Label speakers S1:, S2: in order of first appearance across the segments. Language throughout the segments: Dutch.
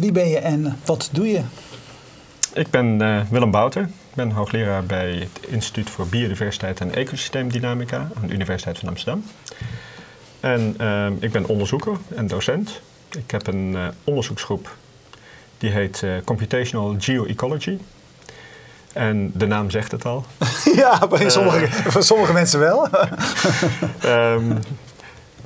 S1: wie ben je en wat doe je?
S2: Ik ben uh, Willem Bouter. Ik ben hoogleraar bij het Instituut voor Biodiversiteit en Ecosysteemdynamica aan de Universiteit van Amsterdam. En uh, ik ben onderzoeker en docent. Ik heb een uh, onderzoeksgroep die heet Computational Geoecology. En de naam zegt het al.
S1: ja, bij sommige, voor sommige mensen wel.
S2: um,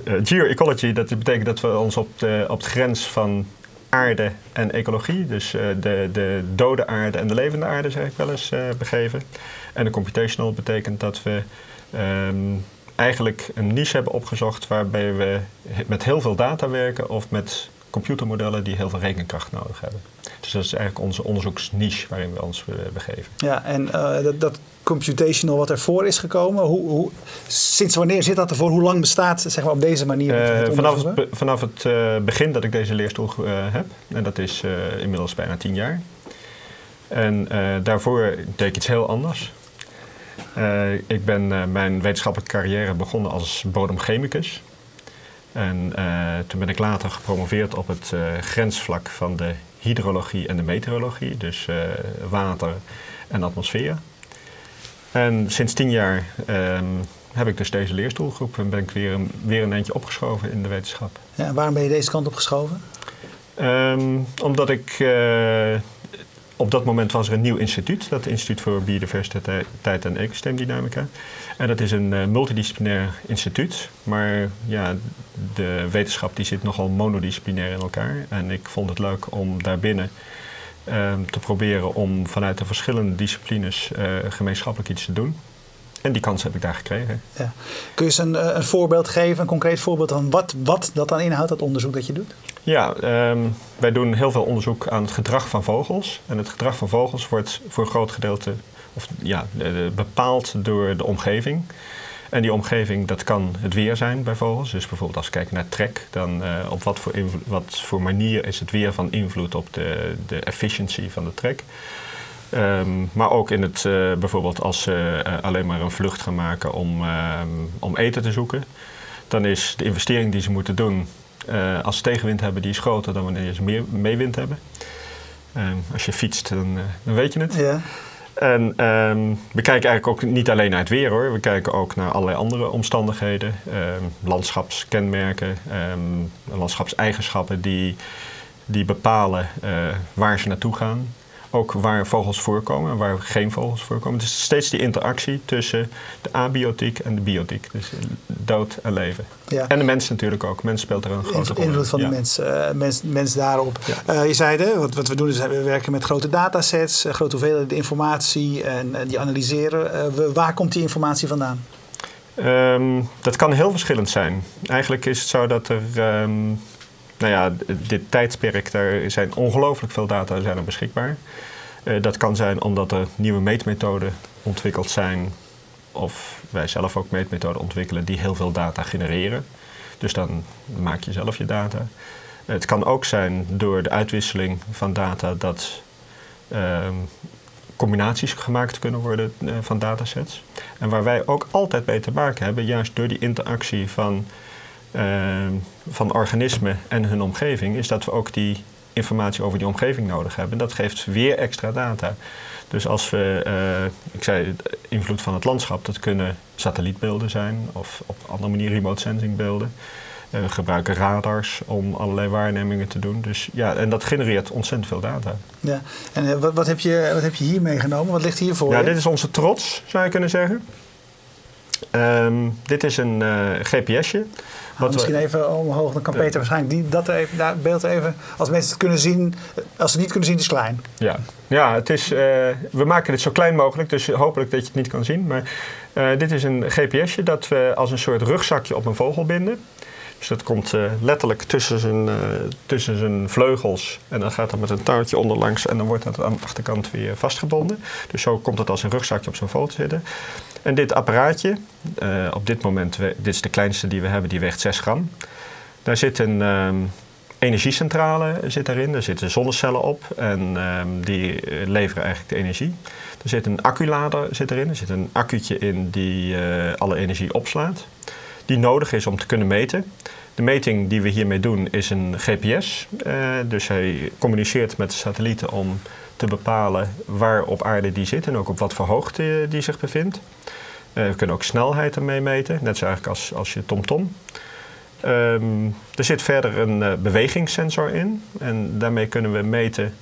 S2: geoecology, dat betekent dat we ons op de, op de grens van aarde en ecologie, dus uh, de, de dode aarde en de levende aarde, zeg ik wel eens, uh, begeven. En de computational betekent dat we um, eigenlijk een niche hebben opgezocht waarbij we met heel veel data werken of met computermodellen die heel veel rekenkracht nodig hebben. Dus dat is eigenlijk onze onderzoeksniche waarin we ons begeven.
S1: Ja, en uh, dat, dat, computational wat ervoor is gekomen, hoe, hoe, sinds wanneer zit dat ervoor? Hoe lang bestaat zeg maar, op deze manier?
S2: Het vanaf het, vanaf het uh, begin dat ik deze leerstoel heb. En dat is inmiddels bijna tien jaar. En daarvoor deed ik iets heel anders. ik ben mijn wetenschappelijke carrière begonnen als bodemchemicus. En toen ben ik later gepromoveerd op het grensvlak van de hydrologie en de meteorologie, dus uh, water en atmosfeer. En sinds tien jaar um, heb ik dus deze leerstoelgroep en ben ik weer een, weer een eindje opgeschoven in de wetenschap.
S1: Ja, waarom ben je deze kant op geschoven?
S2: Um, omdat ik uh, op dat moment was er een nieuw instituut, dat Instituut voor Biodiversiteit en Ecosysteemdynamica. En dat is een uh, multidisciplinair instituut, maar ja, de wetenschap die zit nogal monodisciplinair in elkaar. En ik vond het leuk om daarbinnen uh, te proberen om vanuit de verschillende disciplines uh, gemeenschappelijk iets te doen. En die kans heb ik daar gekregen.
S1: Ja. Kun je eens een, een, voorbeeld geven, een concreet voorbeeld van wat, wat dat dan inhoudt, dat onderzoek dat je doet?
S2: Ja, um, wij doen heel veel onderzoek aan het gedrag van vogels. En het gedrag van vogels wordt voor een groot gedeelte of, ja, bepaald door de omgeving. En die omgeving, dat kan het weer zijn bij vogels. Dus bijvoorbeeld als we kijken naar trek, dan uh, op wat voor, wat voor manier is het weer van invloed op de, de efficiëntie van de trek. Um, maar ook in het, uh, bijvoorbeeld als ze uh, alleen maar een vlucht gaan maken om, om eten te zoeken. Dan is de investering die ze moeten doen uh, als ze tegenwind hebben, die is groter dan wanneer ze meer meewind hebben. Um, als je fietst, dan, dan, weet je het. Ja. En um, we kijken eigenlijk ook niet alleen naar het weer hoor. We kijken ook naar allerlei andere omstandigheden. Um, landschapskenmerken, landschapseigenschappen die, die bepalen uh, waar ze naartoe gaan ook waar vogels voorkomen en waar geen vogels voorkomen. Is steeds die interactie tussen de abiotiek en de biotiek. Dus dood en leven. Ja. En de mens natuurlijk ook. Mens speelt er een grote rol
S1: Invloed van
S2: ja.
S1: de mens, uh, mens, mens daarop. Ja. Uh, je zei, hè, wat, wat, we doen is we werken met grote datasets, uh, grote hoeveelheden informatie en die analyseren. We, waar komt die informatie vandaan?
S2: Um, dat kan heel verschillend zijn. Eigenlijk is het zo dat er... Um, nou ja, dit tijdsperk, daar zijn ongelooflijk veel data zijn er beschikbaar. Uh, dat kan zijn omdat er nieuwe meetmethoden ontwikkeld zijn, of wij zelf ook meetmethoden ontwikkelen die heel veel data genereren. Dus dan maak je zelf je data. Het kan ook zijn door de uitwisseling van data dat uh, combinaties gemaakt kunnen worden uh, van datasets. En waar wij ook altijd mee te maken hebben, juist door die interactie van uh, van organismen en hun omgeving, is dat we ook die informatie over die omgeving nodig hebben. Dat geeft weer extra data. Dus als we, uh, ik zei, invloed van het landschap, dat kunnen satellietbeelden zijn of op andere manier remote sensing beelden. Uh, we gebruiken radars om allerlei waarnemingen te doen. Dus ja, en dat genereert ontzettend veel data.
S1: Ja, en uh, wat, wat, heb je, wat heb je hier meegenomen? Wat ligt hier voor?
S2: Ja,
S1: je?
S2: dit is onze trots, zou je kunnen zeggen. Um, dit is een GPSje.
S1: Wat misschien we... even omhoog, dan kan Peter waarschijnlijk die, dat even, dat beeld even, als mensen het kunnen zien, als ze het niet kunnen zien, het is klein.
S2: Ja, ja het is, uh, we maken dit zo klein mogelijk, dus hopelijk dat je het niet kan zien. Maar uh, dit is een GPSje dat we als een soort rugzakje op een vogel binden. Dus dat komt uh, letterlijk tussen zijn, uh, tussen zijn vleugels. En dan gaat dat met een touwtje onderlangs. En dan wordt dat aan de achterkant weer vastgebonden. Dus zo komt het als een rugzakje op vogel te zitten. En dit apparaatje, uh, op dit moment, dit is de kleinste die we hebben, die weegt 6 gram. Daar zit een um, energiecentrale zit daarin. Daar zitten zonnecellen op en um, die leveren eigenlijk de energie. Er zit een acculader zit erin. Er zit een accu'tje in die alle energie opslaat die nodig is om te kunnen meten. De meting die we hiermee doen is een GPS. dus hij communiceert met de satellieten om te bepalen waar op aarde die zit en ook op wat voor hoogte die zich bevindt. we kunnen ook snelheid ermee meten, net zo eigenlijk als, als je TomTom. Um, er zit verder een bewegingssensor in en daarmee kunnen we meten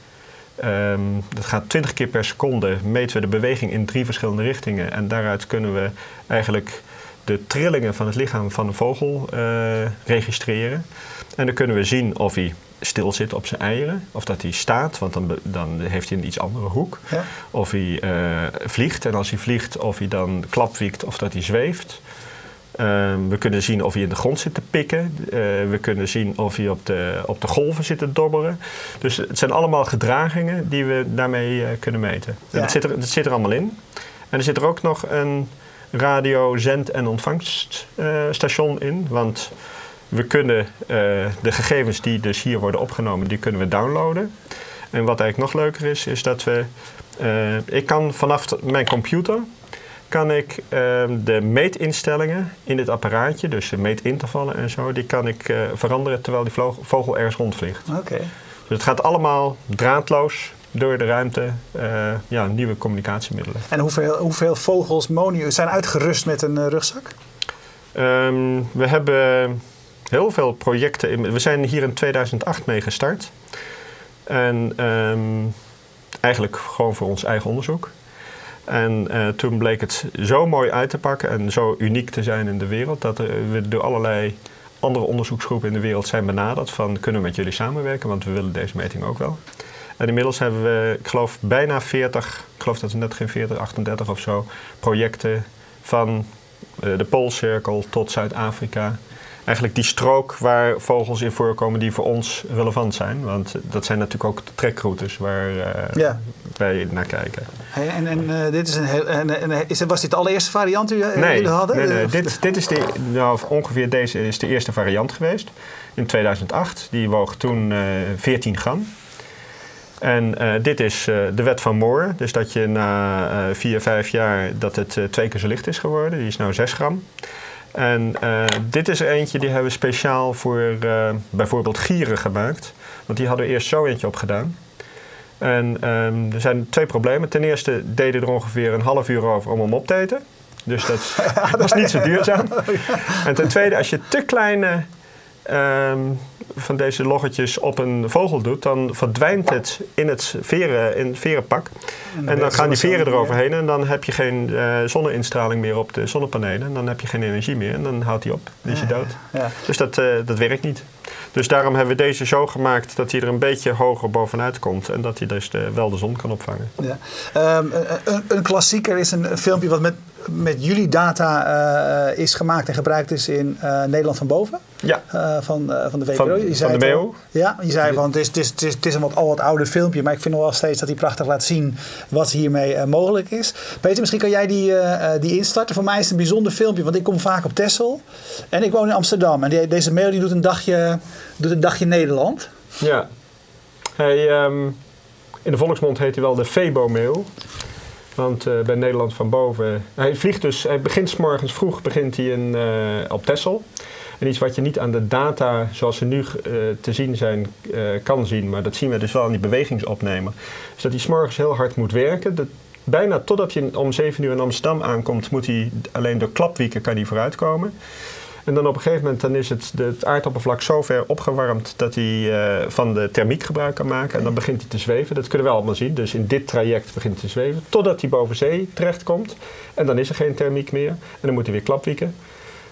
S2: Um, dat gaat 20 keer per seconde, meten we de beweging in drie verschillende richtingen. En daaruit kunnen we eigenlijk de trillingen van het lichaam van een vogel uh, registreren. En dan kunnen we zien of hij stil zit op zijn eieren, of dat hij staat, want dan, dan heeft hij een iets andere hoek. Ja. Of hij uh, vliegt, en als hij vliegt, of hij dan klapwiekt of dat hij zweeft. Ehm, we kunnen zien of hij in de grond zit te pikken. Uh, we kunnen zien of hij op de, op de golven zit te dobberen. Dus het zijn allemaal gedragingen die we daarmee kunnen meten. Ja. Dat, zit er, dat zit er allemaal in. En er zit er ook nog een radio, zend- en ontvangststation uh, in. Want we kunnen de gegevens die dus hier worden opgenomen, die kunnen we downloaden. En wat eigenlijk nog leuker is, is dat we... ik kan vanaf mijn computer kan ik de meetinstellingen in dit apparaatje, dus de meetintervallen en zo, die kan ik uh, veranderen terwijl die vogel ergens rondvliegt.
S1: Oké.
S2: Dus het gaat allemaal draadloos door de ruimte, uh, ja, nieuwe communicatiemiddelen.
S1: En hoeveel, hoeveel vogels Monio zijn uitgerust met een uh, rugzak?
S2: Um, we hebben heel veel projecten. In, we zijn hier in 2008 mee gestart. En um, eigenlijk gewoon voor ons eigen onderzoek. En uh, toen bleek het zo mooi uit te pakken en zo uniek te zijn in de wereld dat we door allerlei andere onderzoeksgroepen in de wereld zijn benaderd van kunnen we met jullie samenwerken, want we willen deze meting ook wel. En inmiddels hebben we, ik geloof, bijna 40, ik geloof dat we net geen 40, 38 of zo, projecten van uh, de Poolcirkel tot Zuid-Afrika eigenlijk die strook waar vogels in voorkomen die voor ons relevant zijn. Want dat zijn natuurlijk ook de trekroutes waar uh, wij naar kijken.
S1: Hey, en en uh, dit is een heel, en, en, is, was dit de allereerste variant die
S2: nee,
S1: jullie hadden?
S2: Nee, nee. dit, dit is de, nou, ongeveer deze is de eerste variant geweest in 2008. Die woog toen uh, 14 gram. En uh, dit is uh, de wet van Moore. Dus dat je na uh, vier, vijf jaar dat het twee keer zo licht is geworden. Die is nou 6 gram. En dit is er eentje die hebben we speciaal voor bijvoorbeeld gieren gemaakt. Want die hadden we eerst zo eentje opgedaan. En um, er zijn twee problemen. Ten eerste deden er ongeveer een half uur over om hem op te eten. Dus dat was niet zo duurzaam. En ten tweede, als je te kleine um, van deze loggetjes op een vogel doet, dan verdwijnt het in het, veren, in het verenpak. En, en dan gaan die veren eroverheen en dan heb je geen uh, zonneinstraling meer op de zonnepanelen. En dan heb je geen energie meer en dan houdt hij op. Dan is je dood. Ja. Dus dat, uh, dat werkt niet. Dus daarom hebben we deze zo gemaakt dat hij er een beetje hoger bovenuit komt. En dat hij dus de, wel de zon kan opvangen.
S1: Ja. Um, een, een, klassieker is een filmpje wat met, met jullie data uh, is gemaakt en gebruikt is in uh, Nederland van boven.
S2: Ja.
S1: Uh, van, van de VPRO.
S2: Van,
S1: je
S2: zei van de MEO.
S1: Ja, je zei van het is, het, is, het, is, het is een wat, al wat ouder filmpje. Maar ik vind nog wel steeds dat hij prachtig laat zien wat hiermee mogelijk is. Peter, misschien kan jij die, die instarten. Voor mij is het een bijzonder filmpje. Want ik kom vaak op Texel. En ik woon in Amsterdam. En die, deze MEO die doet een dagje doet een dagje Nederland.
S2: Ja. Hij, um, in de volksmond heet hij wel de Febo-mail. Want uh, bij Nederland van boven... Hij vliegt dus... Hij begint s morgens vroeg begint hij in, uh, op Texel. En iets wat je niet aan de data zoals ze nu uh, te zien zijn kan zien. Maar dat zien we dus wel aan die bewegingsopnemer. Dus dat hij s morgens heel hard moet werken. Dat, bijna totdat hij om 7 uur in Amsterdam aankomt... moet hij alleen door klapwieken kan hij vooruitkomen. En dan op een gegeven moment dan is het, het aardoppervlak zo ver opgewarmd dat hij uh, van de thermiek gebruik kan maken. En dan begint hij te zweven. Dat kunnen we allemaal zien. Dus in dit traject begint hij te zweven. Totdat hij boven zee terechtkomt. En dan is er geen thermiek meer. En dan moet hij weer klapwieken.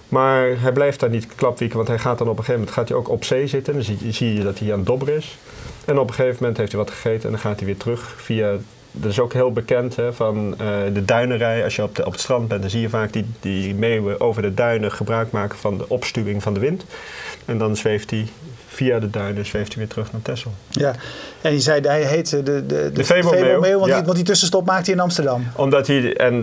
S2: Maar hij blijft daar niet klapwieken, want hij gaat dan op een gegeven moment gaat hij ook op zee zitten. Dan zie, zie je dat hij aan het dobber is. En op een gegeven moment heeft hij wat gegeten en dan gaat hij weer terug via dat is ook heel bekend hè, van uh, de duinerij. Als je op, de, op het strand bent, dan zie je vaak die, die meeuwen over de duinen gebruik maken van de opstuwing van de wind. En dan zweeft hij via de duinen zweeft hij weer terug naar Texel.
S1: Ja, en je zei hij heet de, de, de,
S2: Febo-meeuw,
S1: want, ja. die, want die tussenstop maakt hij in Amsterdam.
S2: Omdat hij, en uh,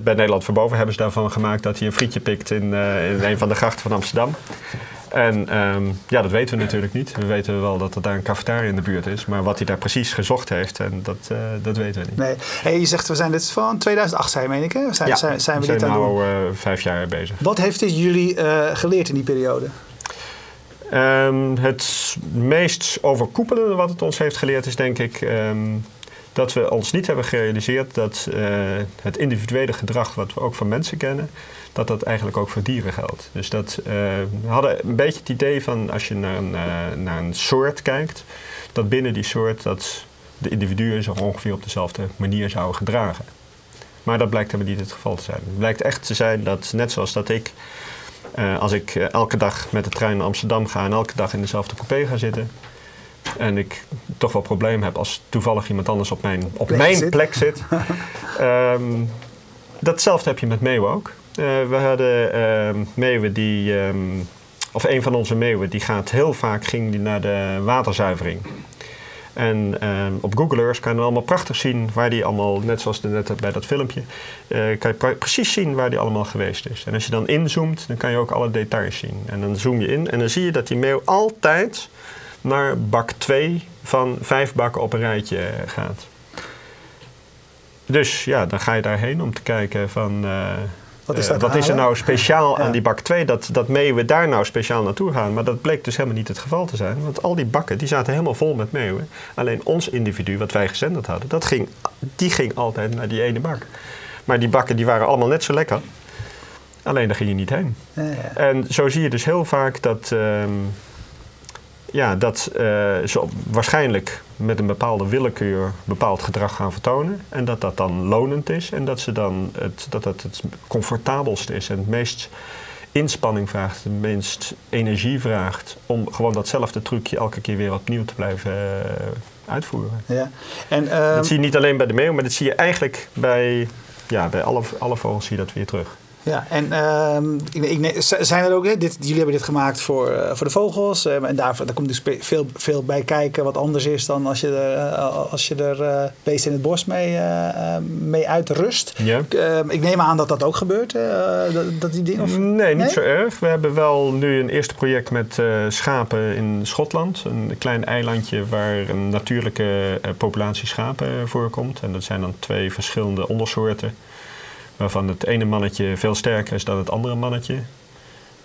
S2: bij Nederland Verboven hebben ze daarvan gemaakt dat hij een frietje pikt in, uh, in een van de grachten van Amsterdam. En um, ja, dat weten we natuurlijk niet. We weten wel dat er daar een cafetaria in de buurt is. Maar wat hij daar precies gezocht heeft, en dat, uh, dat weten we niet.
S1: Nee. Hey, je zegt, we zijn dit van 2008 zijn, meen ik hè? Zijn,
S2: ja,
S1: zijn, zijn we,
S2: we
S1: dit
S2: zijn
S1: aan
S2: nu uh, vijf jaar bezig.
S1: Wat heeft dit jullie uh, geleerd in die periode?
S2: Ehm, het meest overkoepelende wat het ons heeft geleerd is denk ik ehm, dat we ons niet hebben gerealiseerd dat eh, het individuele gedrag wat we ook van mensen kennen, dat dat eigenlijk ook voor dieren geldt. Dus dat, uh, we hadden een beetje het idee van als je naar een, uh, naar een soort kijkt, dat binnen die soort dat de individuen zich ongeveer op dezelfde manier zouden gedragen. Maar dat blijkt helemaal niet het geval te zijn. Het blijkt echt te zijn dat, net zoals dat ik, als ik elke dag met de trein naar Amsterdam ga en elke dag in dezelfde coupé ga zitten, en ik toch wel probleem heb als toevallig iemand anders op mijn, op plek mijn zit. plek zit. um, datzelfde heb je met meeuwen ook. Uh, we hadden uh, meeuwen die, um, of een van onze meeuwen, die gaat heel vaak ging die naar de waterzuivering. En op Google Earth kan je allemaal prachtig zien waar die allemaal, net zoals net bij dat filmpje, uh, kan je precies zien waar die allemaal geweest is. En als je dan inzoomt, dan kan je ook alle details zien. En dan zoom je in en dan zie je dat die meeuw altijd naar bak 2 van vijf bakken op een rijtje gaat. Dus ja, dan ga je daarheen om te kijken van... Uh, wat is, uh, wat is er nou speciaal ja. aan die bak 2 dat, dat meeuwen daar nou speciaal naartoe gaan? Maar dat bleek dus helemaal niet het geval te zijn. Want al die bakken die zaten helemaal vol met meeuwen. Alleen ons individu, wat wij gezenderd hadden, dat ging, die ging altijd naar die ene bak. Maar die bakken die waren allemaal net zo lekker. Alleen daar ging je niet heen. Ja, ja. En zo zie je dus heel vaak dat... Uh, ja, dat uh, ze waarschijnlijk met een bepaalde willekeur bepaald gedrag gaan vertonen. En dat dat dan lonend is. En dat, ze dan het, dat het het comfortabelst is en het meest inspanning vraagt, het minst energie vraagt. om gewoon datzelfde trucje elke keer weer opnieuw te blijven uh, uitvoeren. Ja. En, uh, dat zie je niet alleen bij de meeuw, maar dat zie je eigenlijk bij, ja, bij alle, alle vogels zie je dat weer terug.
S1: Ja, en uh, ik, ik, zijn er ook, hè, dit, jullie hebben dit gemaakt voor, uh, voor de vogels. Uh, en daar, daar komt dus veel, veel bij kijken wat anders is dan als je er, uh, als je er beest in het bos mee, mee uitrust. Ja. Ehm, ik neem aan dat dat ook gebeurt, dat, dat die dingen? Of...
S2: Nee, niet nee? zo erg. We hebben wel nu een eerste project met schapen in Schotland. Een klein eilandje waar een natuurlijke populatie schapen voorkomt. En dat zijn dan twee verschillende ondersoorten waarvan het ene mannetje veel sterker is dan het andere mannetje.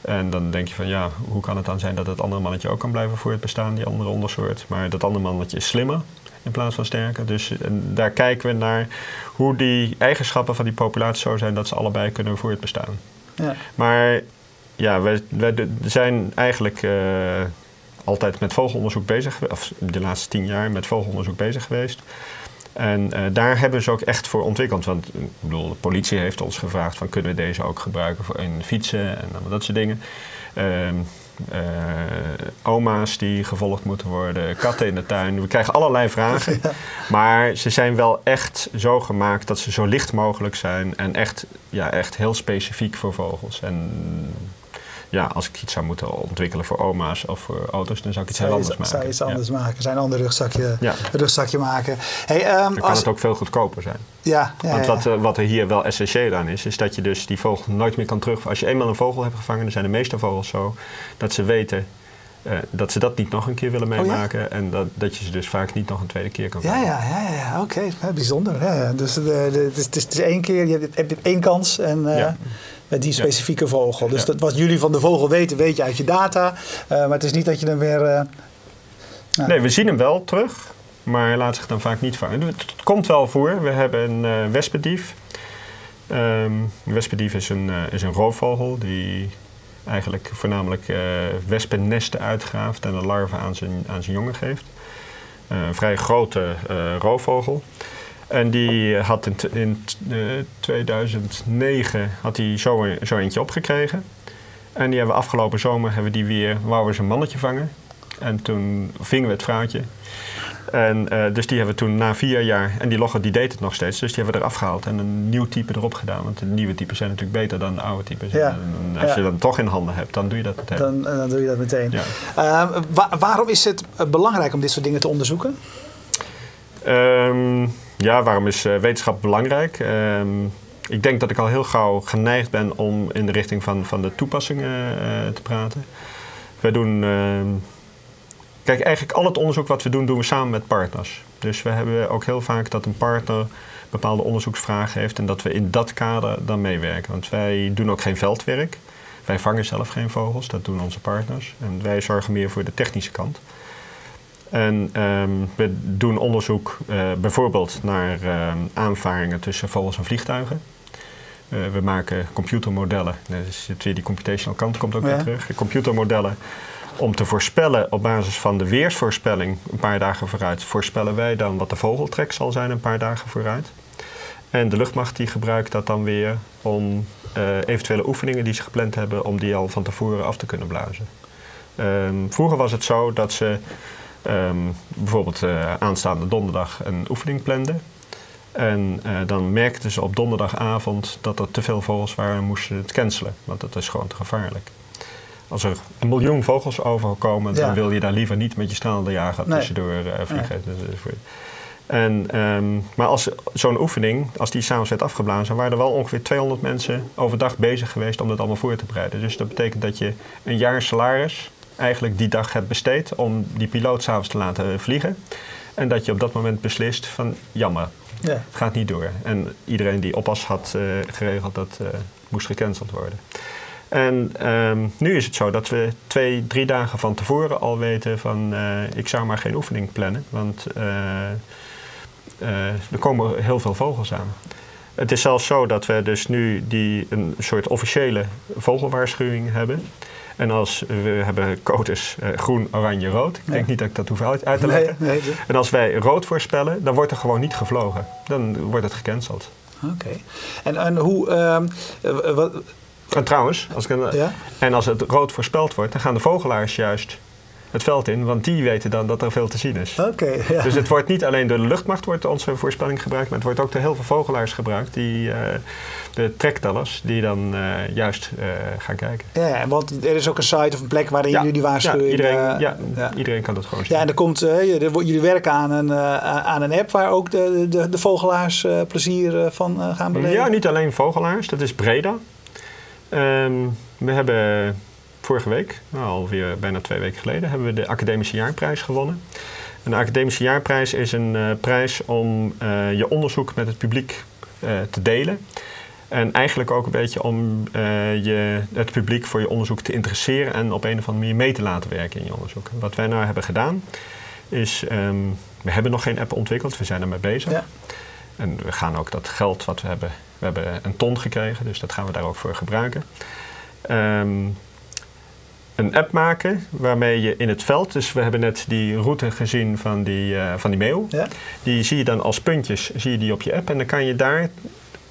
S2: En dan denk je van ja, hoe kan het dan zijn dat het andere mannetje ook kan blijven voor het bestaan, die andere ondersoort. Maar dat andere mannetje is slimmer in plaats van sterker. Dus daar kijken we naar hoe die eigenschappen van die populatie zo zijn dat ze allebei kunnen voor het bestaan. Ja. Maar ja, wij, wij zijn eigenlijk uh, altijd met vogelonderzoek bezig, of de laatste tien jaar met vogelonderzoek bezig geweest. En uh, daar hebben ze ook echt voor ontwikkeld. Want ik bedoel, de politie heeft ons gevraagd van kunnen we deze ook gebruiken voor in fietsen en dat soort dingen. Uh, uh, oma's die gevolgd moeten worden, katten in de tuin. We krijgen allerlei vragen. Maar ze zijn wel echt zo gemaakt dat ze zo licht mogelijk zijn en echt, ja, echt heel specifiek voor vogels. En ja, als ik iets zou moeten ontwikkelen voor oma's of voor auto's, dan zou ik iets heel anders maken.
S1: Zou je iets anders ja. maken, zijn ander rugzakje, ja. rugzakje maken.
S2: Hey, um, dan kan als... het ook veel goedkoper zijn. Ja, ja Want wat, wat, er hier wel essentieel aan is, is dat je dus die vogel nooit meer kan terug... Als je eenmaal een vogel hebt gevangen, dan zijn de meeste vogels zo dat ze weten uh, dat ze dat niet nog een keer willen meemaken. Oh, ja? En dat, dat je ze dus vaak niet nog een tweede keer kan
S1: vangen. Ja, ja, ja, ja. oké. Okay. Bijzonder. Ja, dus de, het, is, het, is, één keer, je hebt, één kans. En, uh, met die specifieke vogel. Dus dat, wat jullie van de vogel weten, weet je uit je data. Uh, maar het is niet dat je dan weer. Uh,
S2: nou. Nee, we zien hem wel terug, maar laat zich dan vaak niet vangen. Het, komt wel voor. We hebben een uh, wespendief. Um, een wespendief is een, is een roofvogel die eigenlijk voornamelijk wespennesten uitgraaft en de larven aan zijn, aan zijn jongen geeft. een vrij grote roofvogel. En die had in, in uh, eh, 2009 had hij zo, zo eentje opgekregen. En die hebben we afgelopen zomer hebben die weer, wouden we zijn mannetje vangen. En toen vingen we het vrouwtje. En uh, dus die hebben we toen na vier jaar, en die logger die deed het nog steeds, dus die hebben we eraf gehaald en een nieuw type erop gedaan. Want de nieuwe types zijn natuurlijk beter dan de oude types. Ja. En als ja. je dat toch in handen hebt, dan doe je dat meteen.
S1: Dan, dan doe je dat meteen. Ja. Uh, wa waarom is het belangrijk om dit soort dingen te onderzoeken?
S2: Um, ja, waarom is uh, wetenschap belangrijk? Um, ik denk dat ik al heel gauw geneigd ben om in de richting van, van de toepassingen uh, te praten. We doen. Uh, kijk, eigenlijk al het onderzoek wat we doen, doen we samen met partners. Dus we hebben ook heel vaak dat een partner bepaalde onderzoeksvragen heeft en dat we in dat kader dan meewerken. Want wij doen ook geen veldwerk. wij vangen zelf geen vogels, dat doen onze partners. En wij zorgen meer voor de technische kant. En ehm, we doen onderzoek uh, bijvoorbeeld naar uh, aanvaringen tussen vogels en vliegtuigen. Uh, we maken computermodellen, dus weer die computational kant komt ook ja. weer terug. Computermodellen om te voorspellen op basis van de weersvoorspelling een paar dagen vooruit, voorspellen wij dan wat de vogeltrek zal zijn een paar dagen vooruit. En de luchtmacht die gebruikt dat dan weer om uh, eventuele oefeningen die ze gepland hebben, om die al van tevoren af te kunnen blazen. Um, vroeger was het zo dat ze um, bijvoorbeeld uh, aanstaande donderdag een oefening planden. En uh, dan merkten ze op donderdagavond dat er te veel vogels waren en moesten het cancelen, want dat is gewoon te gevaarlijk. Als er een miljoen vogels overkomen, ja. dan wil je daar liever niet met je stralende jager nee. tussendoor uh, vliegen. Nee. En, um, maar als zo'n oefening, als die s'avonds werd afgeblazen, waren er wel ongeveer 200 mensen overdag bezig geweest om dat allemaal voor te bereiden. Dus dat betekent dat je een jaar salaris eigenlijk die dag hebt besteed om die piloot s'avonds te laten vliegen. En dat je op dat moment beslist van jammer, ja. het gaat niet door. En iedereen die oppas had uh, geregeld, dat uh, moest gecanceld worden. En um, nu is het zo dat we twee, drie dagen van tevoren al weten van uh, ik zou maar geen oefening plannen, want er komen heel veel vogels aan. Het is zelfs zo dat we dus nu die, een soort officiële vogelwaarschuwing hebben. En als we hebben codes uh, groen, oranje, rood. Ik ja. denk niet dat ik dat hoef uit, te leggen. Nee, nee, en als wij rood voorspellen, dan wordt er gewoon niet gevlogen. Dan wordt het gecanceld.
S1: Oké. Okay. En, en hoe... Uh, wat,
S2: en trouwens, als ik, ja? en als het rood voorspeld wordt, dan gaan de vogelaars juist het veld in, want die weten dan dat er veel te zien is.
S1: Okay, ja.
S2: Dus het wordt niet alleen door de luchtmacht wordt onze voorspelling gebruikt, maar het wordt ook door heel veel vogelaars gebruikt, die, uh, de trektellers, die dan uh, juist uh, gaan kijken.
S1: Ja, want er is ook een site of een plek waarin ja, jullie die waarschuwing...
S2: Ja, iedereen, ja, ja, iedereen kan dat gewoon zien.
S1: Ja, en er komt, jullie werken aan een, aan een app waar ook de, de, de vogelaars plezier van gaan beleven?
S2: Ja, niet alleen vogelaars, dat is Breda. Um, we hebben vorige week, nou, alweer bijna twee weken geleden, hebben we de Academische Jaarprijs gewonnen. En de Academische Jaarprijs is een uh, prijs om uh, je onderzoek met het publiek uh, te delen. En eigenlijk ook een beetje om je, het publiek voor je onderzoek te interesseren en op een of andere manier mee te laten werken in je onderzoek. Wat wij nou hebben gedaan is, um, we hebben nog geen app ontwikkeld, we zijn ermee bezig. Ja. En we gaan ook dat geld wat we hebben, we hebben een ton gekregen, dus dat gaan we daar ook voor gebruiken. Um, een app maken waarmee je in het veld, dus we hebben net die route gezien van die, uh, van die mail, ja. die zie je dan als puntjes zie je die op je app en dan kan je daar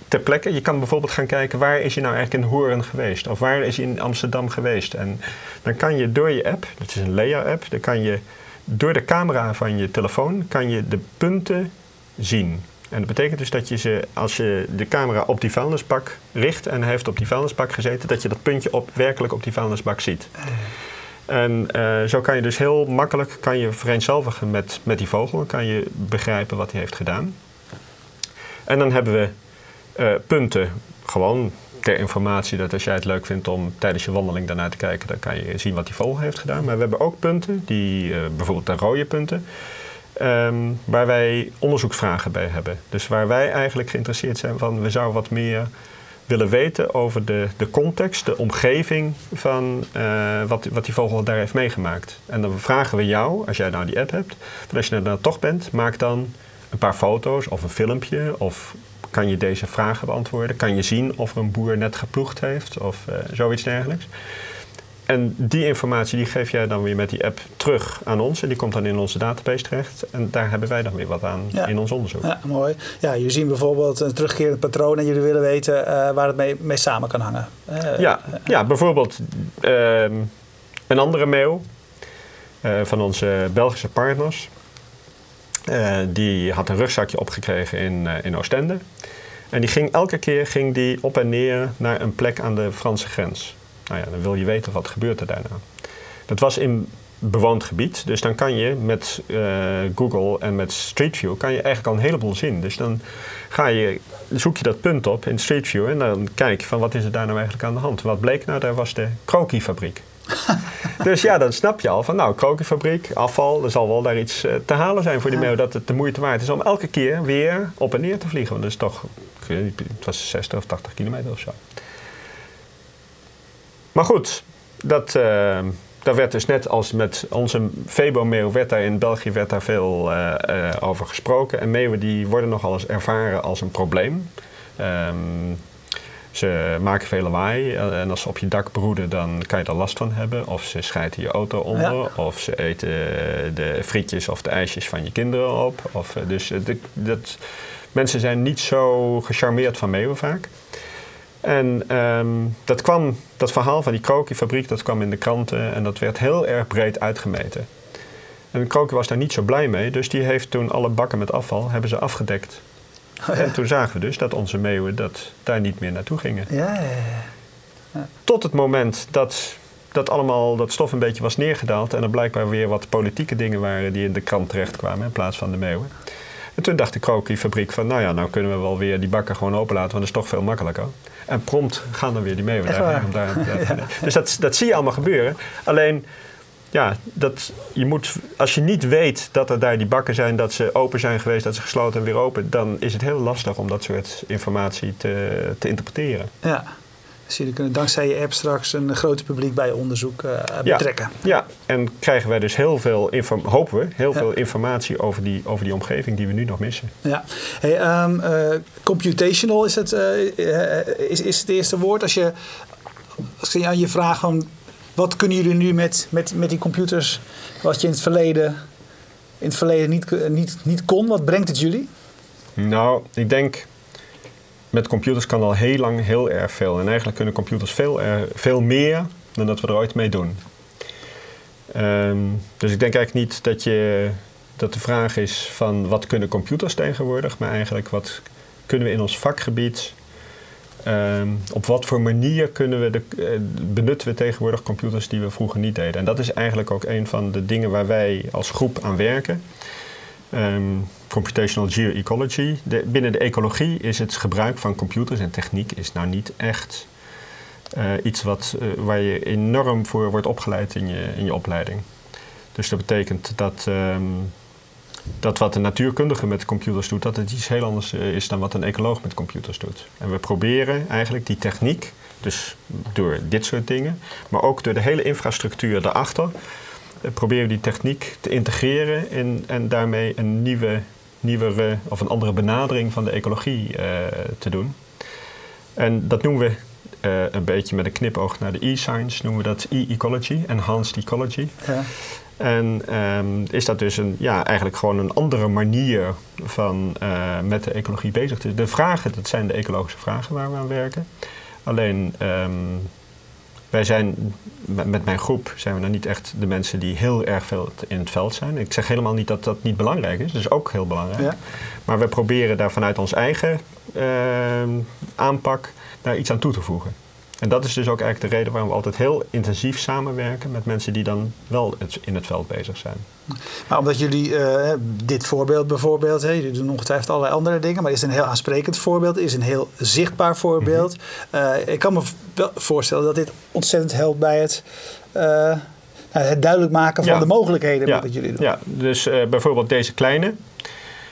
S2: ter plekke, je kan bijvoorbeeld gaan kijken waar is je nou eigenlijk in Horen geweest of waar is je in Amsterdam geweest en dan kan je door je app, dat is een Lea-app, dan kan je door de camera van je telefoon kan je de punten zien. En dat betekent dus dat je ze, als je de camera op die vuilnisbak richt en hij heeft op die vuilnisbak gezeten, dat je dat puntje op, werkelijk op die vuilnisbak ziet. En uh, zo kan je dus heel makkelijk kan je vereenzelvigen met, met die vogel. kan je begrijpen wat hij heeft gedaan. En dan hebben we uh, punten, gewoon ter informatie, dat als jij het leuk vindt om tijdens je wandeling daarnaar te kijken, dan kan je zien wat die vogel heeft gedaan. Maar we hebben ook punten, die, uh, bijvoorbeeld de rode punten. Um, waar wij onderzoeksvragen bij hebben. Dus waar wij eigenlijk geïnteresseerd zijn van we zouden wat meer willen weten over de, de context, de omgeving van uh, wat, wat die vogel daar heeft meegemaakt. En dan vragen we jou, als jij nou die app hebt, van als je er dan toch bent, maak dan een paar foto's of een filmpje of kan je deze vragen beantwoorden? Kan je zien of een boer net geploegd heeft of uh, zoiets dergelijks? En die informatie die geef jij dan weer met die app terug aan ons. En die komt dan in onze database terecht. En daar hebben wij dan weer wat aan ja. in ons onderzoek.
S1: Ja, mooi. Ja, jullie zien bijvoorbeeld een terugkerend patroon en jullie willen weten uh, waar het mee, mee, samen kan hangen.
S2: Uh, ja, ja, bijvoorbeeld uh, een andere mail eh, van onze Belgische partners. die had een rugzakje opgekregen in, in Oostende. En die ging elke keer ging die op en neer naar een plek aan de Franse grens. Nou ja, dan wil je weten wat gebeurt er daarna. Dat was in bewoond gebied. Dus dan kan je met uh, Google en met Street View kan je eigenlijk al een heleboel zien. Dus dan ga je, zoek je dat punt op in Street View en dan kijk je van wat is er daar nou eigenlijk aan de hand. Wat bleek nou? Daar was de krokifabriek. dus ja, dan snap je al van nou, krokifabriek, afval, er zal wel daar iets uh, te halen zijn voor die meeuw dat het de moeite waard is om elke keer weer op en neer te vliegen. Want dat is toch, het was 60 of 80 kilometer of zo. Maar goed, dat, uh, daar werd dus net als met onze Febo-meeuw... werd daar in België werd daar veel uh, over gesproken. En meeuwen die worden nogal eens ervaren als een probleem. Um, ze maken veel lawaai en als ze op je dak broeden, dan kan je er last van hebben. Of ze schijten je auto onder, of ze eten de frietjes of de ijsjes van je kinderen op. Of, dus dat, mensen zijn niet zo gecharmeerd van meeuwen vaak. En um, dat kwam, dat verhaal van die krookiefabriek, dat kwam in de kranten en dat werd heel erg breed uitgemeten. En de krokie was daar niet zo blij mee, dus die heeft toen alle bakken met afval hebben ze afgedekt. Oh, ja. En toen zagen we dus dat onze meeuwen dat daar niet meer naartoe gingen.
S1: Ja, ja,
S2: ja. Tot het moment dat dat allemaal dat stof een beetje was neergedaald en er blijkbaar weer wat politieke dingen waren die in de krant terechtkwamen in plaats van de meeuwen. En toen dacht de krookiefabriek van, nou ja, nou kunnen we wel weer die bakken gewoon openlaten, want dat is toch veel makkelijker. En prompt gaan dan weer die om daar ja. Dus dat, dat zie je allemaal gebeuren. Alleen, ja, dat, je moet, als je niet weet dat er daar die bakken zijn, dat ze open zijn geweest, dat ze gesloten en weer open, dan is het heel lastig om dat soort informatie te, te interpreteren.
S1: Ja. Dus jullie kunnen dankzij je app straks een groot publiek bij je onderzoek uh, betrekken.
S2: Ja, ja, en krijgen wij dus heel veel, hopen we, heel veel informatie over die, over die omgeving die we nu nog missen.
S1: Ja, hey, um, uh, computational is het, uh, is, is het eerste woord. Als je, als je aan je vraagt van wat kunnen jullie nu met, met, met die computers, wat je in het verleden, in het verleden niet, niet, niet kon, wat brengt het jullie?
S2: Nou, ik denk met computers kan al heel lang heel erg veel. En eigenlijk kunnen computers veel, veel meer dan dat we er ooit mee doen. Um, dus ik denk eigenlijk niet dat, je, dat de vraag is van wat kunnen computers tegenwoordig, maar eigenlijk wat kunnen we in ons vakgebied, um, op wat voor manier kunnen we de, uh, benutten we tegenwoordig computers die we vroeger niet deden. En dat is eigenlijk ook een van de dingen waar wij als groep aan werken. Um, computational geoecology. Binnen de ecologie is het gebruik van computers en techniek is nou niet echt uh, iets wat, uh, waar je enorm voor wordt opgeleid in je, in je opleiding. Dus dat betekent dat, um, dat wat een natuurkundige met computers doet, dat het iets heel anders uh, is dan wat een ecoloog met computers doet. En we proberen eigenlijk die techniek, dus door dit soort dingen, maar ook door de hele infrastructuur daarachter, proberen die techniek te integreren in, en daarmee een nieuwe nieuwere of een andere benadering van de ecologie uh, te doen. En dat noemen we uh, een beetje met een knipoog naar de e-science, noemen we dat e-ecology, enhanced ecology. Ja. En um, is dat dus een, ja, eigenlijk gewoon een andere manier van uh, met de ecologie bezig te zijn. De vragen, dat zijn de ecologische vragen waar we aan werken. Alleen um, wij zijn, met mijn groep zijn we nou niet echt de mensen die heel erg veel in het veld zijn. Ik zeg helemaal niet dat dat niet belangrijk is, dat is ook heel belangrijk. Ja. Maar we proberen daar vanuit ons eigen uh, aanpak daar iets aan toe te voegen. En dat is dus ook eigenlijk de reden waarom we altijd heel intensief samenwerken met mensen die dan wel in het veld bezig zijn.
S1: Maar omdat jullie, uh, dit voorbeeld bijvoorbeeld, hè, jullie doen ongetwijfeld allerlei andere dingen, maar is een heel aansprekend voorbeeld, is een heel zichtbaar voorbeeld. Mm -hmm. uh, ik kan me voorstellen dat dit ontzettend helpt bij het, uh, het duidelijk maken van ja. de mogelijkheden
S2: ja.
S1: wat jullie doen.
S2: Ja, dus bijvoorbeeld deze kleine,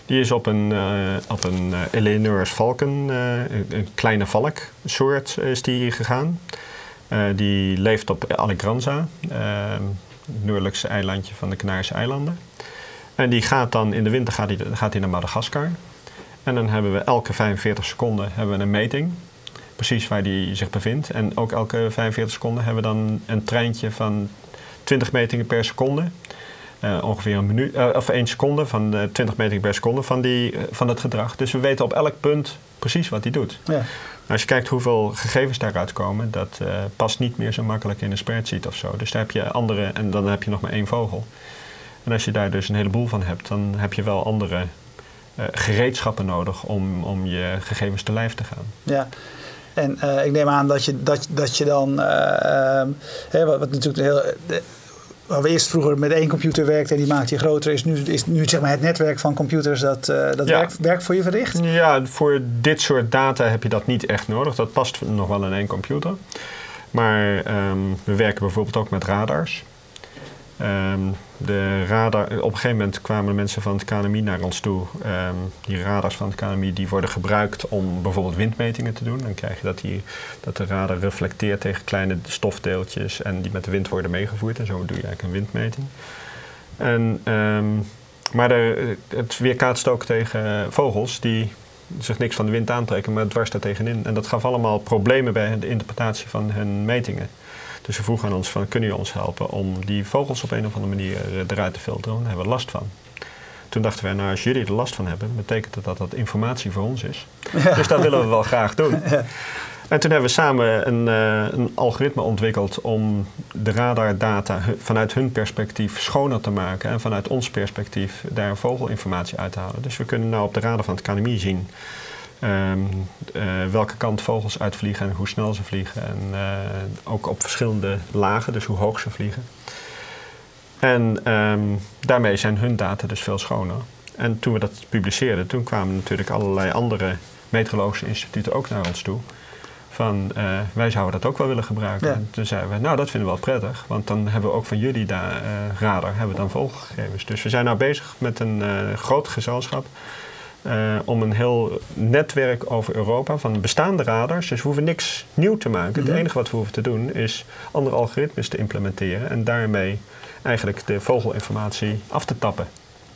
S2: die is op een, uh, op een uh, Eleanor's valken, uh, een, kleine valksoort is die gegaan. die leeft op Alegranza, het noordelijkste eilandje van de Canarische eilanden. En die gaat dan in de winter gaat die, gaat die naar Madagaskar. En dan hebben we elke 45 seconden hebben we een meting. Precies waar die zich bevindt. En ook elke 45 seconden hebben we dan een treintje van 20 metingen per seconde. Uh, ongeveer een minuut, uh, of één seconde van uh, 20 meter per seconde van, die, van het gedrag. Dus we weten op elk punt precies wat hij doet. Ja. Als je kijkt hoeveel gegevens daaruit komen, dat past niet meer zo makkelijk in een spreadsheet of zo. Dus daar heb je andere, en dan heb je nog maar één vogel. En als je daar dus een heleboel van hebt, dan heb je wel andere gereedschappen nodig om, om je gegevens te lijf te gaan.
S1: Ja. En ik neem aan dat je, dat, dat je dan, hè, wat, wat natuurlijk heel waar we eerst vroeger met één computer werkten en die maakte je groter, is nu, is nu zeg maar het netwerk van computers dat, uh, dat ja. werk, werk, voor je verricht?
S2: Ja, voor dit soort data heb je dat niet echt nodig. Dat past nog wel in één computer. Maar um, we werken bijvoorbeeld ook met radars. Um, de radar, op een gegeven moment kwamen mensen van het KNMI naar ons toe. Ehm, die radars van het KNMI die worden gebruikt om bijvoorbeeld windmetingen te doen. Dan krijg je dat, die, dat de radar reflecteert tegen kleine stofdeeltjes en die met de wind worden meegevoerd. En zo doe je eigenlijk een windmeting. En, ehm, maar het weerkaatst ook tegen vogels die zich niks van de wind aantrekken, maar dwars daar tegenin. En dat gaf allemaal problemen bij de interpretatie van hun metingen. Dus ze vroegen aan ons van, kunnen jullie ons helpen om die vogels op een of andere manier eh, eruit te filteren? Daar hebben we last van. Toen dachten wij, nou als jullie er last van hebben, betekent dat dat dat informatie voor ons is. Dus dat willen we wel graag doen. En toen hebben we samen een, uh, een, algoritme ontwikkeld om de radardata vanuit hun perspectief schoner te maken en vanuit ons perspectief daar vogelinformatie uit te halen. Dus we kunnen nou op de radar van het KNMI zien um, uh, welke kant vogels uitvliegen en hoe snel ze vliegen. En uh, ook op verschillende lagen, dus hoe hoog ze vliegen. En um, daarmee zijn hun data dus veel schoner. En toen we dat publiceerden, toen kwamen natuurlijk allerlei andere meteorologische instituten ook naar ons toe. Van uh, wij zouden dat ook wel willen gebruiken. Ja. En toen zeiden we, nou dat vinden we wel prettig, want dan hebben we ook van jullie da, radar hebben we dan vogelgegevens. Dus we zijn nou bezig met een groot gezelschap uh, om een heel netwerk over Europa van bestaande radars. Dus we hoeven niks nieuw te maken. Mm -hmm. Het mhm. enige wat we hoeven te doen is andere algoritmes te implementeren en daarmee eigenlijk de vogelinformatie af te tappen.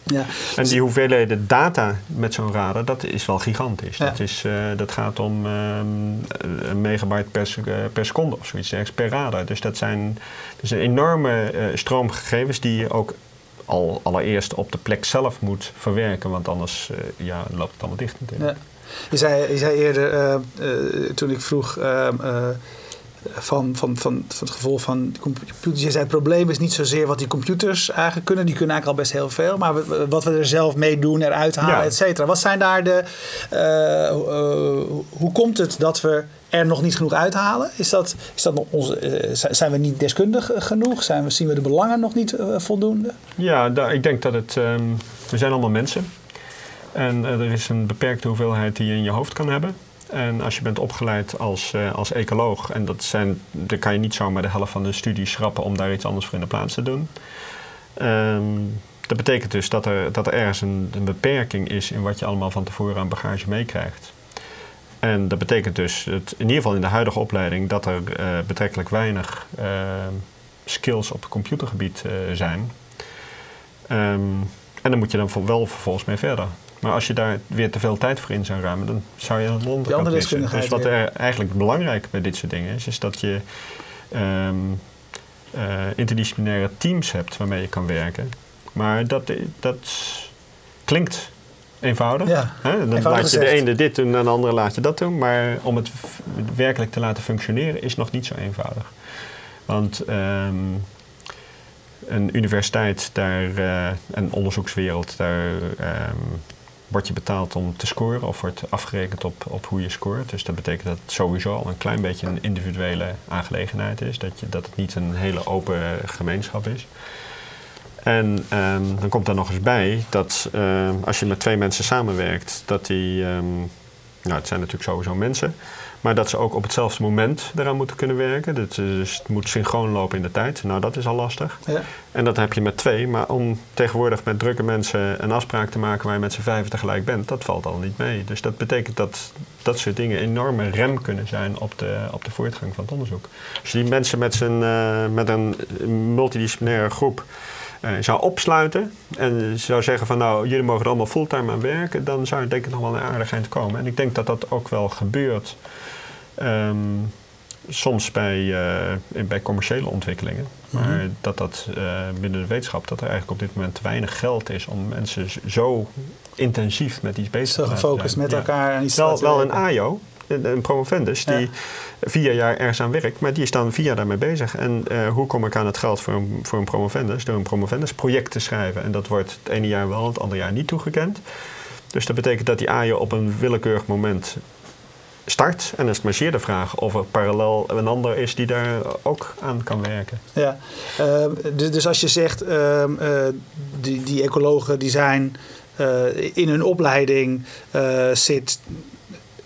S2: Ja. En die hoeveelheden data met zo'n radar, dat is wel gigantisch. Ja. Dat, is, uh, dat gaat om um, een megabyte per, uh, per seconde of zoiets per radar. Dus dat zijn dus een enorme stroom gegevens die je ook al allereerst op de plek zelf moet verwerken, want anders uh, ja, loopt het allemaal dicht natuurlijk. Ja.
S1: Je, zei, je zei eerder, uh, uh, toen ik vroeg van, van, van, van het gevolg van computers. Je zei het probleem is niet zozeer wat die computers eigenlijk kunnen. Die kunnen eigenlijk al best heel veel. Maar wat we er zelf mee doen, eruit halen, ja. et cetera. Wat zijn daar de... Hoe komt het dat we er nog niet genoeg uithalen? Is dat, is dat nog onze, uh, zijn we niet deskundig genoeg? Zijn we, zien we de belangen nog niet voldoende?
S2: Ja, ik denk dat het... We zijn allemaal mensen. En er is een beperkte hoeveelheid die je in je hoofd kan hebben. En als je bent opgeleid als, als ecoloog, en dat zijn, dan kan je niet zomaar de helft van de studie schrappen om daar iets anders voor in de plaats te doen. Um, dat betekent dus dat er, dat er ergens een, een, beperking is in wat je allemaal van tevoren aan bagage meekrijgt. En dat betekent dus, het, in ieder geval in de huidige opleiding, dat er uh, betrekkelijk weinig uh, skills op computergebied uh, zijn. Um, en dan moet je dan wel vervolgens mee verder. Maar als je daar weer te veel tijd voor in zou ruimen, dan zou je een onderkant missen. Dus wat er eigenlijk belangrijk bij dit soort dingen is, is dat je um, uh, interdisciplinaire teams hebt waarmee je kan werken. Maar dat, dat klinkt eenvoudig. Ja, hè? Dan eenvoudig laat je de ene dit doen en de andere laat je dat doen. Maar om het werkelijk te laten functioneren is nog niet zo eenvoudig. Want um, een universiteit, daar, uh, een onderzoekswereld, daar um, word je betaald om te scoren of wordt afgerekend op, op hoe je scoort. Dus dat betekent dat het sowieso al een klein beetje een individuele aangelegenheid is. Dat, je, dat het niet een hele open gemeenschap is. En um, dan komt daar nog eens bij dat uh, als je met twee mensen samenwerkt, dat die, um, nou het zijn natuurlijk sowieso mensen, maar dat ze ook op hetzelfde moment eraan moeten kunnen werken. Dat, dus het moet synchroon lopen in de tijd. Nou, dat is al lastig. Ja. En dat heb je met twee. Maar om tegenwoordig met drukke mensen een afspraak te maken waar je met z'n vijven tegelijk bent, dat valt al niet mee. Dus dat betekent dat dat soort dingen een enorme rem kunnen zijn op de, op de voortgang van het onderzoek. Als je die mensen met, zijn, uh, met een multidisciplinaire groep zou opsluiten en zou zeggen van nou, jullie mogen er allemaal fulltime aan werken, dan zou je denk ik nog wel een aardigheid komen. En ik denk dat dat ook wel gebeurt. Um, soms bij, uh, bij commerciële ontwikkelingen. Maar mm -hmm. dat dat uh, binnen de wetenschap, dat er eigenlijk op dit moment te weinig geld is om mensen zo intensief met iets bezig te zijn.
S1: gefocust met elkaar aan iets
S2: wel, wel een AJO, een, promovendus, die ja. vier jaar ergens aan werkt, maar die is dan vier jaar daarmee bezig. En uh, hoe kom ik aan het geld voor een, voor een promovendus? Door een promovendus project te schrijven. En dat wordt het ene jaar wel, het andere jaar niet toegekend. Dus dat betekent dat die AJO op een willekeurig moment start. En dan is het maar zeer de vraag of er parallel een ander is die daar ook aan kan werken.
S1: Ja, uh, dus, dus, als je zegt, uh, uh, die, die ecologen die zijn in hun opleiding zit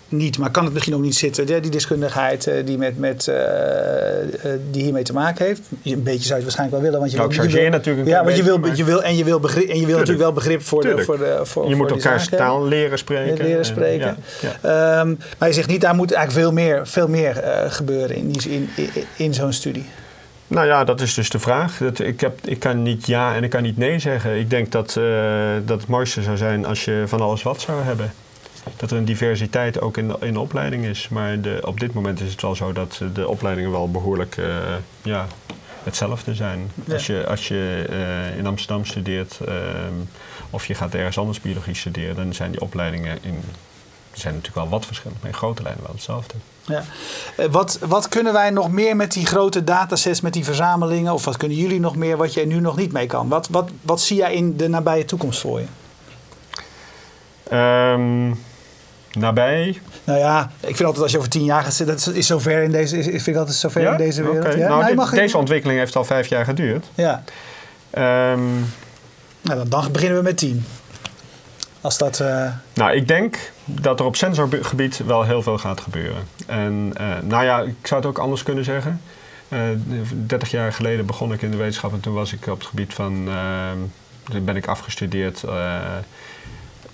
S1: niet, maar kan het misschien ook niet zitten. Die, die deskundigheid eh, die, met, met, eh, eh, die hiermee te maken heeft. Een beetje zou je het waarschijnlijk wel willen. Want je
S2: Nou,
S1: wil, je wil-
S2: natuurlijk een
S1: Ja, want je wil, je wil, en je wil, begrip, en je wil natuurlijk wel begrip voor de, voor de voor,
S2: je moet elkaars taal leren spreken.
S1: leren
S2: En,
S1: spreken.
S2: ja, ja.
S1: Ehm, maar je zegt niet, daar moet eigenlijk veel meer, veel meer gebeuren in, die- in, in, in zo'n studie.
S2: Nou ja, dat is dus de vraag. Dat, ik, heb, ik kan niet ja en ik kan niet nee zeggen. Ik denk dat, dat het mooiste zou zijn als je van alles wat zou hebben. Dat er een diversiteit ook in de, in de opleiding is. Maar de, op dit moment is het wel zo dat de opleidingen wel behoorlijk eh, ja, hetzelfde zijn.
S1: Ja.
S2: Als je, als je eh, in Amsterdam studeert ehm, of je gaat ergens anders biologie studeren, dan zijn die opleidingen in. Er zijn natuurlijk wel wat verschillen, maar in grote lijnen wel hetzelfde.
S1: Ja. Eh, Wat, wat kunnen wij nog meer met die grote datasets, met die verzamelingen? Of wat kunnen jullie nog meer wat jij nu nog niet mee kan? Wat, wat, wat zie jij in de nabije toekomst voor je?
S2: Ehm, nabij.
S1: Nou ja, ik vind altijd als je over tien jaar gaat zitten, dat is, zover in deze, is, vind ik altijd zover in deze wereld. Ja?
S2: Nou, dit- deze ontwikkeling heeft al vijf jaar geduurd.
S1: Ja,
S2: Ehm,
S1: nou, dan, dan beginnen we met tien. Als dat... eh,
S2: nou, ik denk dat er op sensorgebied wel heel veel gaat gebeuren. En eh, nou ja, ik zou het ook anders kunnen zeggen. Eh 30 jaar geleden begon ik in de wetenschap en toen was ik op het gebied van. ehm, toen ben ik afgestudeerd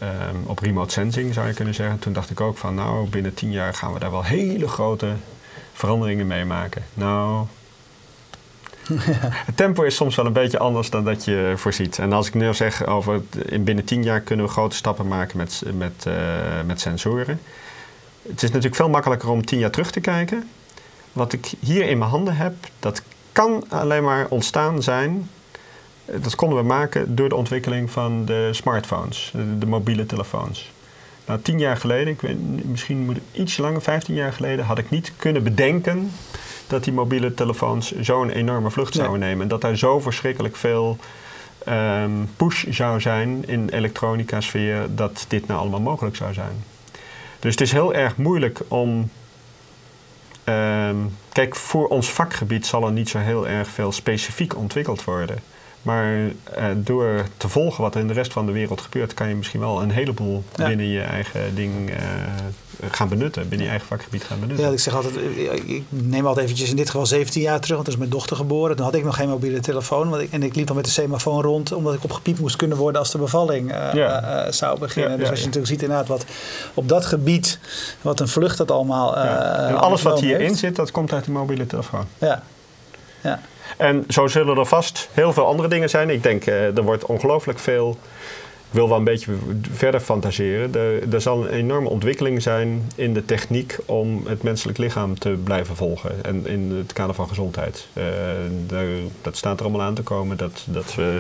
S2: eh, ehm, op remote sensing, zou je kunnen zeggen. Toen dacht ik ook van, nou, binnen 10 jaar gaan we daar wel hele grote veranderingen meemaken. Nou. Het tempo is soms wel een beetje anders dan dat je voorziet. En als ik nu zeg over in binnen 10 jaar kunnen we grote stappen maken met, met, eh, met sensoren. Het is natuurlijk veel makkelijker om 10 jaar terug te kijken. Wat ik hier in mijn handen heb, dat kan alleen maar ontstaan zijn. Eh, Dat konden we maken door de ontwikkeling van de smartphones, de, de mobiele telefoons. Nou, tien jaar geleden, ik weet, misschien moet iets langer, 15 jaar geleden, had ik niet kunnen bedenken dat die mobiele telefoons zo'n enorme vlucht
S1: Nee.
S2: zouden nemen. En dat daar zo verschrikkelijk veel ehm, push zou zijn in de elektronica-sfeer dat dit nou allemaal mogelijk zou zijn. Dus het is heel erg moeilijk om. ehm, kijk, voor ons vakgebied zal er niet zo heel erg veel specifiek ontwikkeld worden. Maar eh, door te volgen wat er in de rest van de wereld gebeurt, kan je misschien wel een heleboel
S1: Ja.
S2: binnen je eigen ding eh, gaan benutten, binnen je eigen vakgebied gaan benutten.
S1: Ja, ik zeg altijd, eh, ik neem altijd eventjes in dit geval 17 jaar terug, want toen is mijn dochter geboren. Toen had ik nog geen mobiele telefoon. Want ik, en ik liep dan met de semafoon rond, omdat ik opgepiept moest kunnen worden als de bevalling
S2: Ja.
S1: zou beginnen.
S2: Ja,
S1: dus als je natuurlijk ziet inderdaad wat op dat gebied, wat een vlucht dat allemaal.
S2: En alles wat hierin
S1: heeft.
S2: zit, dat komt uit de mobiele telefoon.
S1: Ja. ja.
S2: En zo zullen er vast heel veel andere dingen zijn. Ik denk, eh, er wordt ongelooflijk veel. Ik wil wel een beetje verder fantaseren. Er, er zal een enorme ontwikkeling zijn in de techniek om het menselijk lichaam te blijven volgen. En in het kader van gezondheid. Eh, daar, dat staat er allemaal aan te komen. Dat, dat we,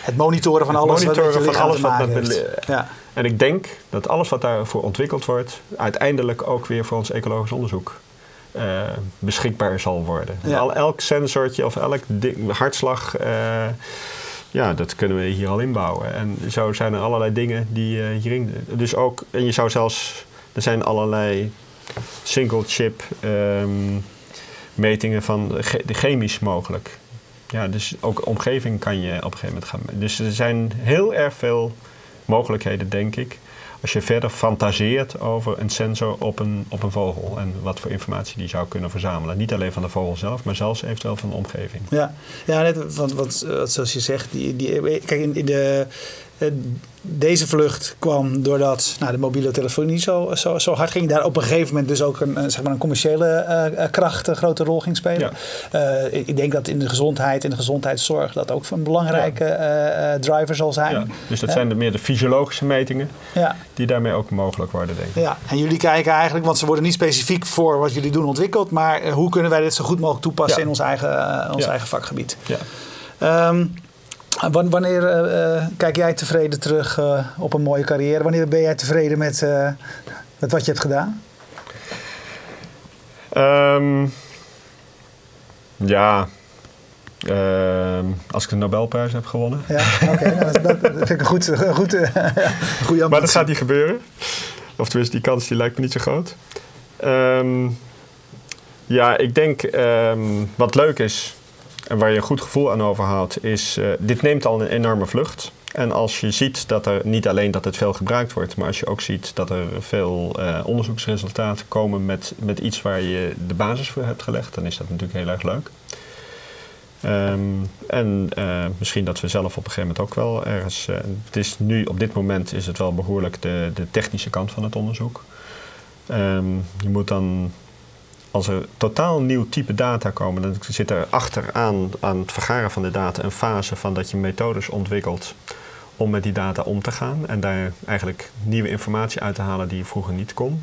S1: Het monitoren van
S2: Het
S1: alles
S2: monitoren
S1: wat
S2: van alles wat met-.
S1: Ja.
S2: en ik denk dat alles wat daarvoor ontwikkeld wordt, uiteindelijk ook weer voor ons ecologisch onderzoek eh, beschikbaar zal worden.
S1: Ja.
S2: Al, elk sensortje of elk ding- hartslag, eh, ja, dat kunnen we hier al inbouwen. En zo zijn er allerlei dingen die eh, hierin. Dus ook, en je zou zelfs, er zijn allerlei single chip ehm, metingen van ge- de chemisch mogelijk. Ja, dus ook omgeving kan je op een gegeven moment gaan. Dus er zijn heel erg veel mogelijkheden, denk ik. Als je verder fantaseert over een sensor op een, op een vogel en wat voor informatie die zou kunnen verzamelen. Niet alleen van de vogel zelf, maar zelfs eventueel van de omgeving.
S1: Ja, ja net, want, want eh, zoals je zegt, die, die, kijk, in, de, deze vlucht kwam doordat nou, de mobiele telefonie zo, zo, zo hard ging. Daar op een gegeven moment dus ook een, zeg maar een commerciële eh, eh, kracht een grote rol ging spelen. Eh, ik ik denk dat in de gezondheid en de gezondheidszorg dat ook een belangrijke eh, eh, driver zal zijn.
S2: Ja, dus dat zijn de, meer de fysiologische metingen
S1: Ja.
S2: die daarmee ook mogelijk worden, denk ik.
S1: Ja, en jullie kijken eigenlijk, want ze worden niet specifiek voor wat jullie doen ontwikkeld, maar eh, hoe kunnen wij dit zo goed mogelijk toepassen in ons eigen, eh, ons eigen vakgebied?
S2: Ja.
S1: Ehm, wanneer eh, eh, kijk jij tevreden terug eh, op een mooie carrière? Wanneer ben jij tevreden met, met wat je hebt gedaan?
S2: Ehm, ja, ehm, als ik de Nobelprijs heb gewonnen.
S1: Ja, oké. nou, dat, dat vind ik een goed, een goed, een goede
S2: Maar dat
S1: ambitie.
S2: gaat niet gebeuren. Of tenminste, die kans die lijkt me niet zo groot. Ehm, ja, ik denk wat leuk is en waar je een goed gevoel aan overhoudt, is uh, dit neemt al een enorme vlucht. En als je ziet dat er niet alleen dat het veel gebruikt wordt, maar als je ook ziet dat er veel uh, onderzoeksresultaten komen met, met iets waar je de basis voor hebt gelegd, dan is dat natuurlijk heel erg leuk. Um, en uh, misschien dat we zelf op een gegeven moment ook wel ergens. Het is nu op dit moment is het wel behoorlijk de, de technische kant van het onderzoek. Um, je moet dan, als er totaal nieuw type data komen, dan zit er achteraan aan het vergaren van de data een fase van dat je methodes ontwikkelt om met die data om te gaan en daar eigenlijk nieuwe informatie uit te halen die je vroeger niet kon.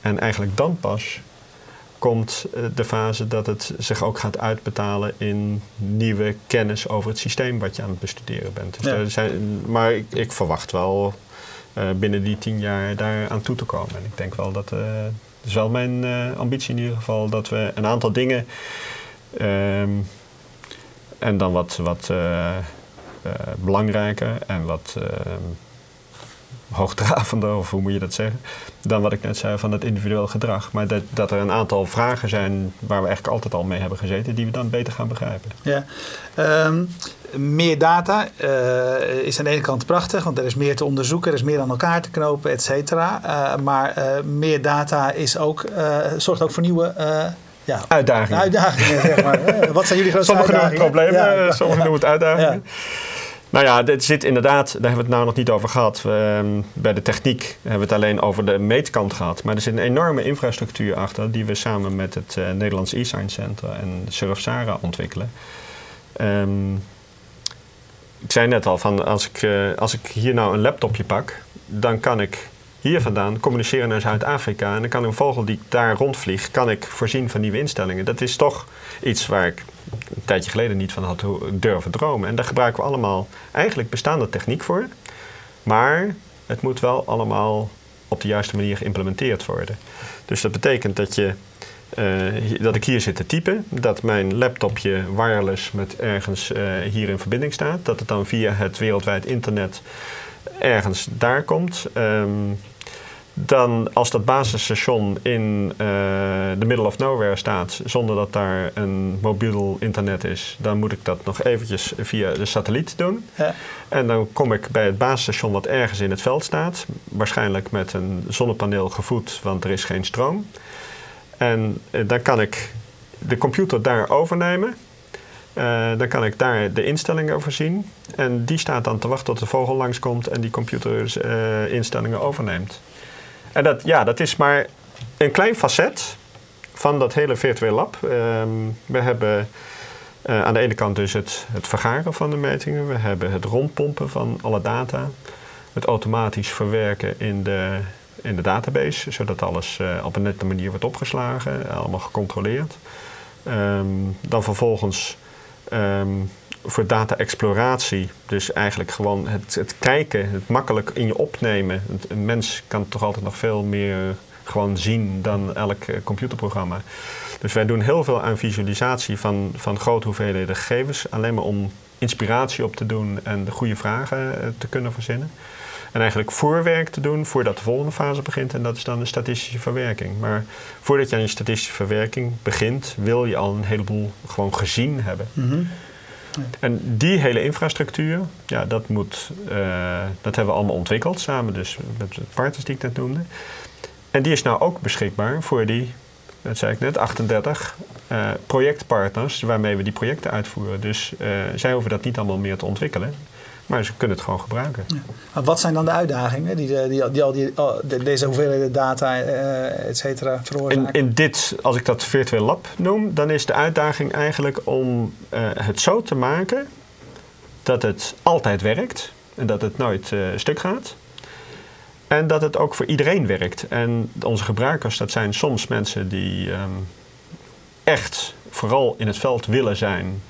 S2: En eigenlijk dan pas komt eh, de fase dat het zich ook gaat uitbetalen in nieuwe kennis over het systeem wat je aan het bestuderen bent. Dus zijn, maar ik, ik, verwacht wel uh, binnen die tien jaar daar aan toe te komen. En ik denk wel dat, uh, het is wel mijn uh, ambitie in ieder geval, dat we een aantal dingen um, en dan wat, wat belangrijker en wat ehm, hoogdravender, of hoe moet je dat zeggen, dan wat ik net zei van het individueel gedrag. Maar dat, dat er een aantal vragen zijn waar we eigenlijk altijd al mee hebben gezeten, die we dan beter gaan begrijpen.
S1: Ja. Um, meer data uh, is aan de ene kant prachtig, want er is meer te onderzoeken, er is meer aan elkaar te knopen, et cetera. Uh, maar uh, meer data is ook, zorgt ook voor nieuwe
S2: ja, uitdagingen.
S1: Uitdagingen, zeg maar. Wat zijn jullie grootste
S2: Sommige
S1: uitdagingen?
S2: Problemen, ja, sommigen noemen het uitdagingen. Nou ja, dit zit inderdaad, daar hebben we het nou nog niet over gehad. We, bij de techniek hebben we het alleen over de meetkant gehad. Maar er zit een enorme infrastructuur achter die we samen met het Nederlands e-Science Center en Surfsara ontwikkelen. Um, ik zei net al, van als, ik, uh, als ik hier nou een laptopje pak, dan kan ik hier vandaan communiceren naar Zuid-Afrika. En dan kan een vogel die daar rondvliegt, kan ik voorzien van nieuwe instellingen. Dat is toch iets waar ik een tijdje geleden niet van had durven dromen. En daar gebruiken we allemaal eigenlijk bestaande techniek voor. Maar het moet wel allemaal op de juiste manier geïmplementeerd worden. Dus dat betekent dat, je, uh, dat ik hier zit te typen, dat mijn laptopje wireless met ergens uh, hier in verbinding staat, dat het dan via het wereldwijd internet ergens daar komt. Um, dan als dat basisstation in de uh, middle of nowhere staat, zonder dat daar een mobiel internet is, dan moet ik dat nog eventjes via de satelliet doen. Ja. En dan kom ik bij het basisstation wat ergens in het veld staat, waarschijnlijk met een zonnepaneel gevoed, want er is geen stroom. En uh, dan kan ik de computer daar overnemen. Uh, dan kan ik daar de instellingen over zien. En die staat dan te wachten tot de vogel langskomt en die computerinstellingen overneemt. En dat, ja, dat is maar een klein facet van dat hele virtueel lab. Um, we hebben aan de ene kant dus het, het vergaren van de metingen. We hebben het rondpompen van alle data. Het automatisch verwerken in de, in de database, zodat alles uh, op een nette manier wordt opgeslagen, allemaal gecontroleerd. Um, dan vervolgens um, voor data-exploratie. Dus eigenlijk gewoon het, het, kijken, het makkelijk in je opnemen. Een mens kan toch altijd nog veel meer gewoon zien dan elk uh, computerprogramma. Dus wij doen heel veel aan visualisatie van, van grote hoeveelheden gegevens. Alleen maar om inspiratie op te doen en de goede vragen te kunnen verzinnen. En eigenlijk voorwerk te doen voordat de volgende fase begint. En dat is dan de statistische verwerking. Maar voordat je aan je statistische verwerking begint, wil je al een heleboel gewoon gezien hebben. Mm -hmm. En die hele infrastructuur, ja, dat, moet, uh, dat hebben we allemaal ontwikkeld samen dus met de partners die ik net noemde. En die is nou ook beschikbaar voor die, dat zei ik net, 38 uh, projectpartners waarmee we die projecten uitvoeren. Dus uh, zij hoeven dat niet allemaal meer te ontwikkelen. Maar ze kunnen het gewoon gebruiken. Ja.
S1: Maar wat zijn dan de uitdagingen die, die, die al die, deze hoeveelheden data, uh, et cetera, veroorzaken?
S2: In, in dit, als ik dat virtueel lab noem, dan is de uitdaging eigenlijk om uh, het zo te maken dat het altijd werkt en dat het nooit uh, stuk gaat. En dat het ook voor iedereen werkt. En onze gebruikers, dat zijn soms mensen die um, echt vooral in het veld willen zijn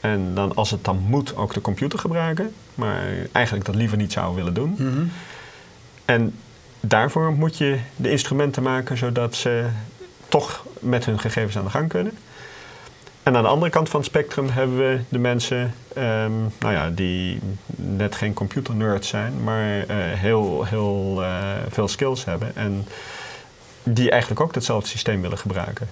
S2: en dan als het dan moet ook de computer gebruiken, maar eigenlijk dat liever niet zou willen doen. Mm -hmm. En daarvoor moet je de instrumenten maken zodat ze toch met hun gegevens aan de gang kunnen. En aan de andere kant van het spectrum hebben we de mensen um, nou ja, die net geen computernerds zijn, maar uh, heel, heel uh, veel skills hebben en die eigenlijk ook hetzelfde systeem willen gebruiken.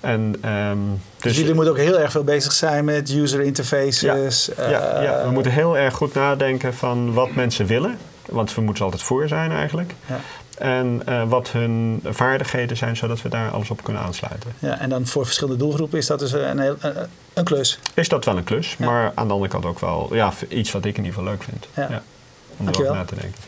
S2: En, ehm,
S1: dus, jullie moeten ook heel erg veel bezig zijn met user interfaces.
S2: Ja, ja, ja, we
S1: eh,
S2: moeten heel erg goed nadenken van wat mensen willen. Want we moeten altijd voor zijn eigenlijk.
S1: Ja.
S2: En eh, wat hun vaardigheden zijn, zodat we daar alles op kunnen aansluiten.
S1: Ja, en dan voor verschillende doelgroepen is dat dus een, heel, een, klus.
S2: Is dat wel een klus, maar aan de andere kant ook wel ja, iets wat ik in ieder geval leuk vind.
S1: Ja.
S2: om erover na te denken.